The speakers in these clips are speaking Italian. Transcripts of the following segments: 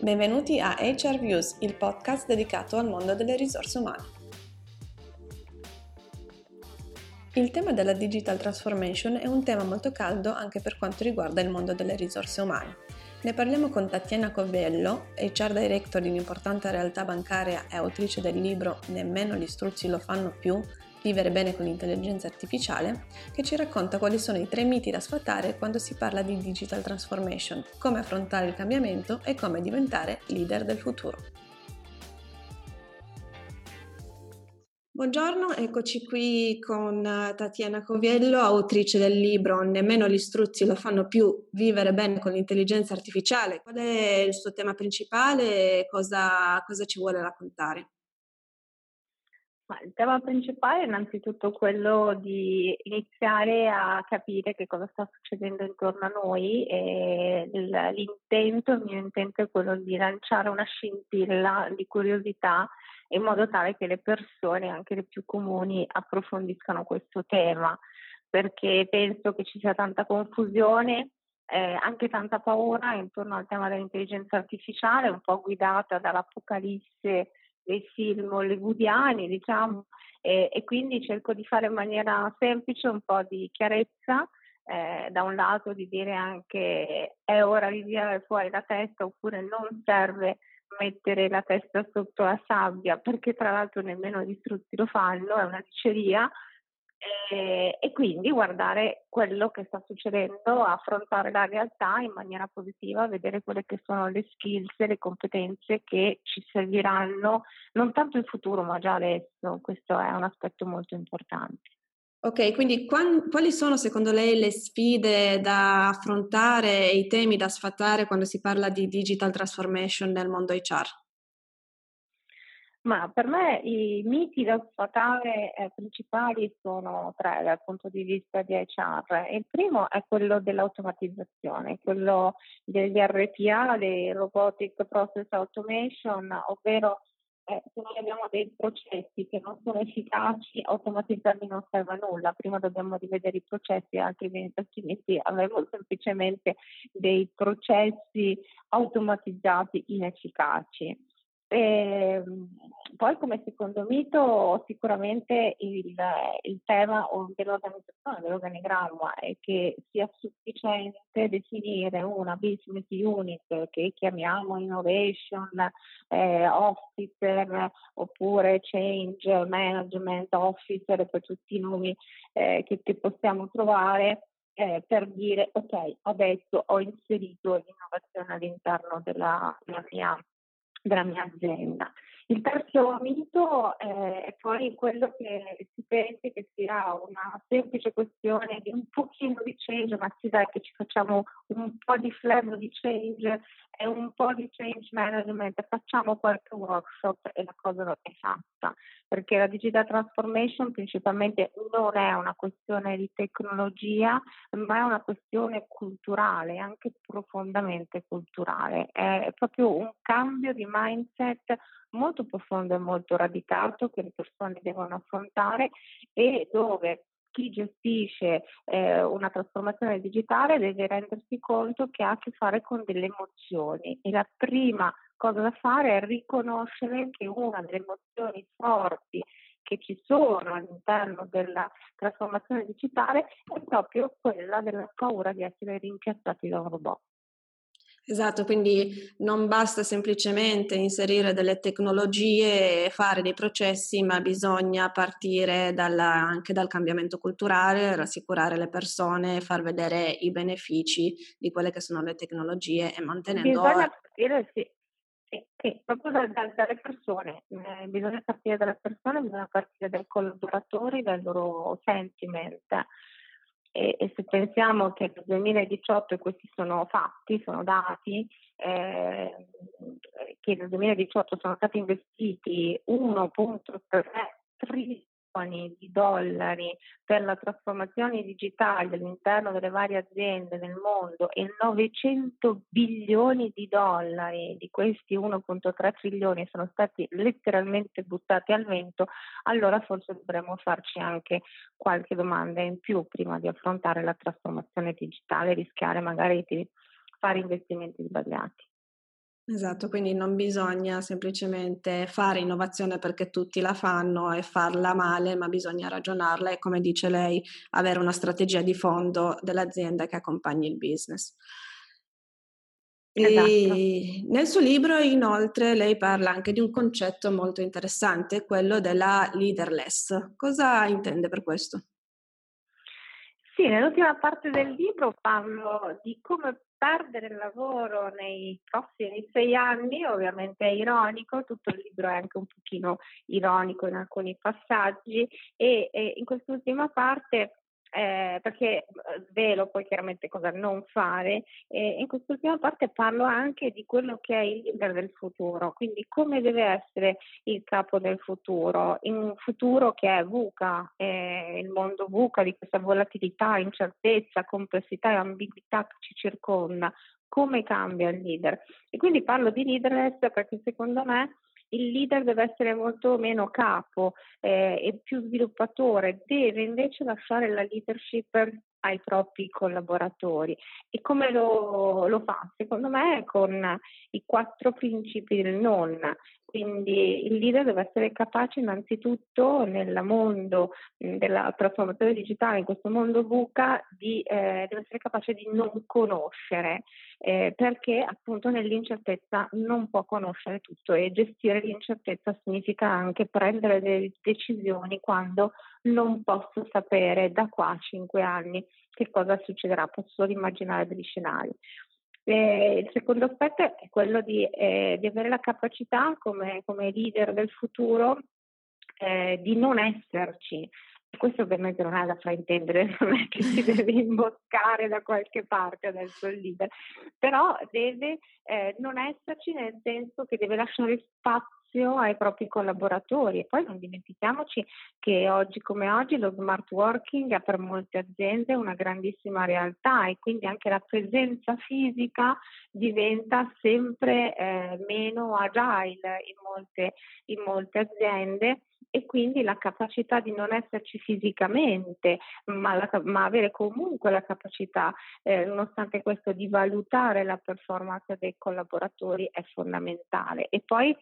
Benvenuti a HR Views, il podcast dedicato al mondo delle risorse umane. Il tema della digital transformation è un tema molto caldo anche per quanto riguarda il mondo delle risorse umane. Ne parliamo con Tatiana Covello, HR Director di un'importante realtà bancaria e autrice del libro Nemmeno gli struzzi lo fanno più, Vivere bene con l'intelligenza artificiale, che ci racconta quali sono i tre miti da sfatare quando si parla di digital transformation, come affrontare il cambiamento e come diventare leader del futuro. Buongiorno, eccoci qui con Tatiana Coviello, autrice del libro Nemmeno gli struzzi lo fanno più, vivere bene con l'intelligenza artificiale. Qual è il suo tema principale e cosa, cosa ci vuole raccontare? Il tema principale è innanzitutto quello di iniziare a capire che cosa sta succedendo intorno a noi e l'intento, il mio intento è quello di lanciare una scintilla di curiosità in modo tale che le persone, anche le più comuni, approfondiscano questo tema, perché penso che ci sia tanta confusione, eh, anche tanta paura intorno al tema dell'intelligenza artificiale, un po' guidata dall'apocalisse dei film hollywoodiani, diciamo, e, e, quindi cerco di fare in maniera semplice un po' di chiarezza, eh, da un lato di dire anche è ora di tirare fuori la testa oppure non serve mettere la testa sotto la sabbia perché tra l'altro nemmeno gli struzzi lo fanno, è una diceria, e, e, quindi guardare quello che sta succedendo, affrontare la realtà in maniera positiva, vedere quelle che sono le skills le competenze che ci serviranno non tanto in futuro ma già adesso, questo è un aspetto molto importante. Ok, quindi quali sono secondo lei le sfide da affrontare e i temi da sfatare quando si parla di digital transformation nel mondo HR? Ma per me i miti da sfatare eh, principali sono tre dal punto di vista di HR. Il primo è quello dell'automatizzazione, quello degli RPA, dei Robotic Process Automation, ovvero eh, se noi abbiamo dei processi che non sono efficaci, automatizzarli non serve a nulla. Prima dobbiamo rivedere i processi, altrimenti, altrimenti avremo semplicemente dei processi automatizzati inefficaci. E, ehm, poi come secondo mito sicuramente il, il tema dell'organizzazione, dell'organigramma è che sia sufficiente definire una business unit che chiamiamo innovation eh, officer oppure change management officer per tutti i nomi eh, che, che possiamo trovare eh, per dire ok, adesso ho inserito l'innovazione all'interno della, della mia della mia azienda. Il terzo mito eh, è poi quello che si pensi che sia una semplice questione di un pochino di change, ma si dai che ci facciamo un po' di flavor di change e un po' di change management, facciamo qualche workshop e la cosa è fatta, perché la digital transformation principalmente non è una questione di tecnologia, ma è una questione culturale, anche profondamente culturale, è proprio un cambio di mindset molto profondo e molto radicato che le persone devono affrontare e dove chi gestisce eh, una trasformazione digitale deve rendersi conto che ha a che fare con delle emozioni e la prima cosa da fare è riconoscere che una delle emozioni forti che ci sono all'interno della trasformazione digitale è proprio quella della paura di essere rimpiazzati da un robot. Esatto, quindi non basta semplicemente inserire delle tecnologie e fare dei processi, ma bisogna partire dalla, anche dal cambiamento culturale, rassicurare le persone, far vedere i benefici di quelle che sono le tecnologie e mantenendo... Bisogna partire, sì, sì, proprio da, da, dalle persone, eh, bisogna partire dalle persone, bisogna partire dai collaboratori, dal loro sentiment e, e, se pensiamo che nel 2018 questi sono fatti, sono dati, eh, che nel 2018 sono stati investiti 1.3 trilioni di dollari per la trasformazione digitale all'interno delle varie aziende nel mondo e 900 bilioni di dollari di questi 1.3 trilioni sono stati letteralmente buttati al vento, allora forse dovremmo farci anche qualche domanda in più prima di affrontare la trasformazione digitale e rischiare magari di fare investimenti sbagliati. Esatto, quindi non bisogna semplicemente fare innovazione perché tutti la fanno e farla male, ma bisogna ragionarla e, come dice lei, avere una strategia di fondo dell'azienda che accompagni il business. Esatto. nel suo libro, inoltre, lei parla anche di un concetto molto interessante, quello della leaderless. Cosa intende per questo? Sì, nell'ultima parte del libro parlo di come perdere il lavoro nei prossimi sei anni, ovviamente è ironico, tutto il libro è anche un pochino ironico in alcuni passaggi e, e in quest'ultima parte eh, perché eh, svelo poi chiaramente cosa non fare e in quest'ultima parte parlo anche di quello che è il leader del futuro, quindi come deve essere il capo del futuro, in un futuro che è VUCA, eh, il mondo VUCA di questa volatilità, incertezza, complessità e ambiguità che ci circonda, come cambia il leader. E quindi parlo di leaderless perché secondo me il leader deve essere molto meno capo eh, e più sviluppatore, deve invece lasciare la leadership ai propri collaboratori. E come lo, lo fa? Secondo me con i quattro principi del non, quindi il leader deve essere capace innanzitutto nel mondo della trasformazione digitale, in questo mondo VUCA, di, eh, deve essere capace di non conoscere, eh, perché appunto nell'incertezza non può conoscere tutto e gestire l'incertezza significa anche prendere delle decisioni quando non posso sapere da qua a cinque anni che cosa succederà, posso solo immaginare degli scenari. Eh, il secondo aspetto è quello di, eh, di avere la capacità come, come, leader del futuro eh, di non esserci. Questo ovviamente non è da fraintendere, non è che si deve imboscare da qualche parte adesso il leader, però deve eh, non esserci nel senso che deve lasciare spazio ai propri collaboratori. E poi non dimentichiamoci che oggi come oggi lo smart working è per molte aziende una grandissima realtà e quindi anche la presenza fisica diventa sempre eh, meno agile in molte, in molte aziende e quindi la capacità di non esserci fisicamente, ma, la, ma avere comunque la capacità, eh, nonostante questo, di valutare la performance dei collaboratori è fondamentale. E poi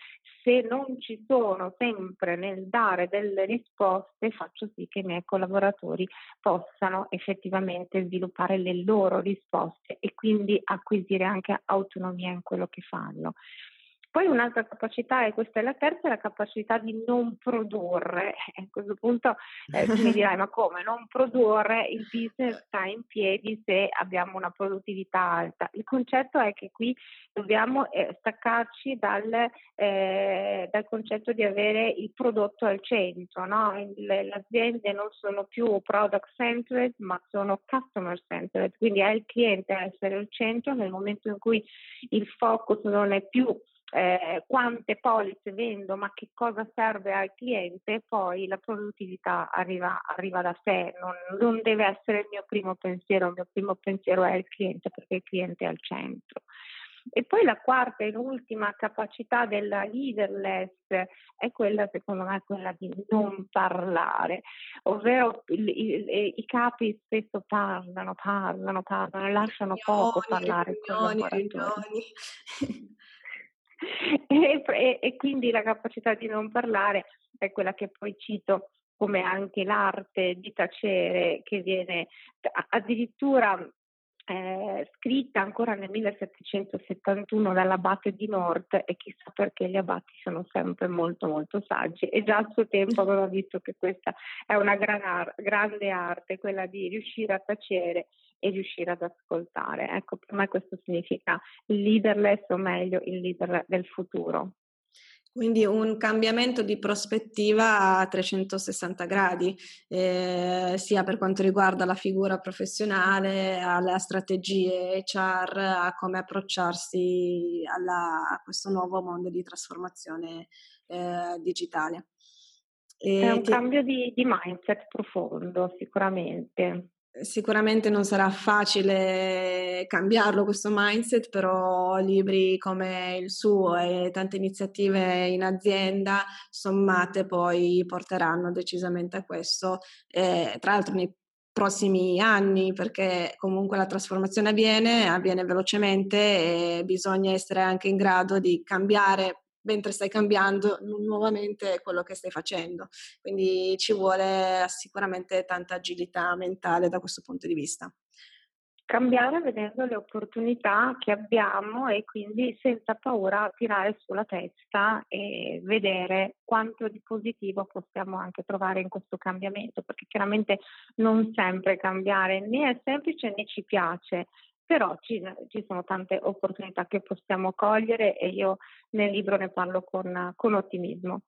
se non ci sono sempre nel dare delle risposte, faccio sì che i miei collaboratori possano effettivamente sviluppare le loro risposte e quindi acquisire anche autonomia in quello che fanno. Poi un'altra capacità, e questa è la terza, è la capacità di non produrre. A questo punto eh, mi dirai, ma come non produrre? Il business sta in piedi se abbiamo una produttività alta. Il concetto è che qui dobbiamo eh, staccarci dal, eh, dal, concetto di avere il prodotto al centro. No? Le, le aziende non sono più product centered, ma sono customer centered, quindi è il cliente a essere al centro nel momento in cui il focus non è più eh, quante polizze vendo, ma che cosa serve al cliente, poi la produttività arriva, arriva da sé, non, non, deve essere il mio primo pensiero, il mio primo pensiero è il cliente perché il cliente è al centro. E poi la quarta e l'ultima capacità della leaderless è quella, secondo me, quella di non parlare, ovvero il, il, i capi spesso parlano, parlano, parlano, lasciano poco parlare con i collaboratori. E, e, e quindi la capacità di non parlare è quella che poi cito come anche l'arte di tacere che viene addirittura eh, scritta ancora nel 1771 dall'abate di Nort e chissà perché gli abati sono sempre molto molto saggi. E già al suo tempo aveva visto che questa è una gran ar- grande arte, quella di riuscire a tacere e riuscire ad ascoltare. Ecco, per me questo significa il leaderless o meglio il leader del futuro. Quindi un cambiamento di prospettiva a 360 gradi, eh, sia per quanto riguarda la figura professionale, alle strategie HR, a come approcciarsi alla, a questo nuovo mondo di trasformazione eh, digitale. E è un ti... cambio di, di mindset profondo, sicuramente sicuramente non sarà facile cambiarlo questo mindset, però libri come il suo e tante iniziative in azienda sommate poi porteranno decisamente a questo. Eh, tra l'altro nei prossimi anni perché comunque la trasformazione avviene, avviene velocemente e bisogna essere anche in grado di cambiare mentre stai cambiando nuovamente quello che stai facendo. Quindi ci vuole sicuramente tanta agilità mentale da questo punto di vista. Cambiare vedendo le opportunità che abbiamo e quindi senza paura tirare sulla testa e vedere quanto di positivo possiamo anche trovare in questo cambiamento, perché chiaramente non sempre cambiare né è semplice né ci piace, però ci, ci, sono tante opportunità che possiamo cogliere e io nel libro ne parlo con, con ottimismo.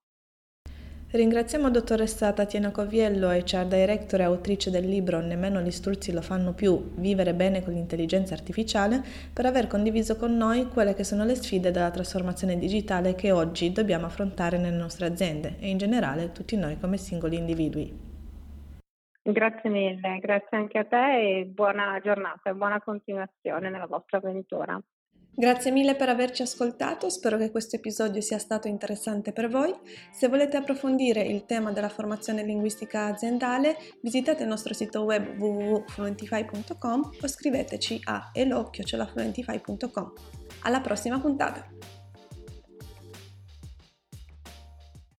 Ringraziamo dottoressa Tatiana Coviello, HR Director e autrice del libro Nemmeno gli struzzi lo fanno più, vivere bene con l'intelligenza artificiale, per aver condiviso con noi quelle che sono le sfide della trasformazione digitale che oggi dobbiamo affrontare nelle nostre aziende e in generale tutti noi come singoli individui. Grazie mille, grazie anche a te e buona giornata e buona continuazione nella vostra avventura. Grazie mille per averci ascoltato, spero che questo episodio sia stato interessante per voi. Se volete approfondire il tema della formazione linguistica aziendale, visitate il nostro sito web www.fluentify.com o scriveteci a elo.fluentify.com. Alla prossima puntata!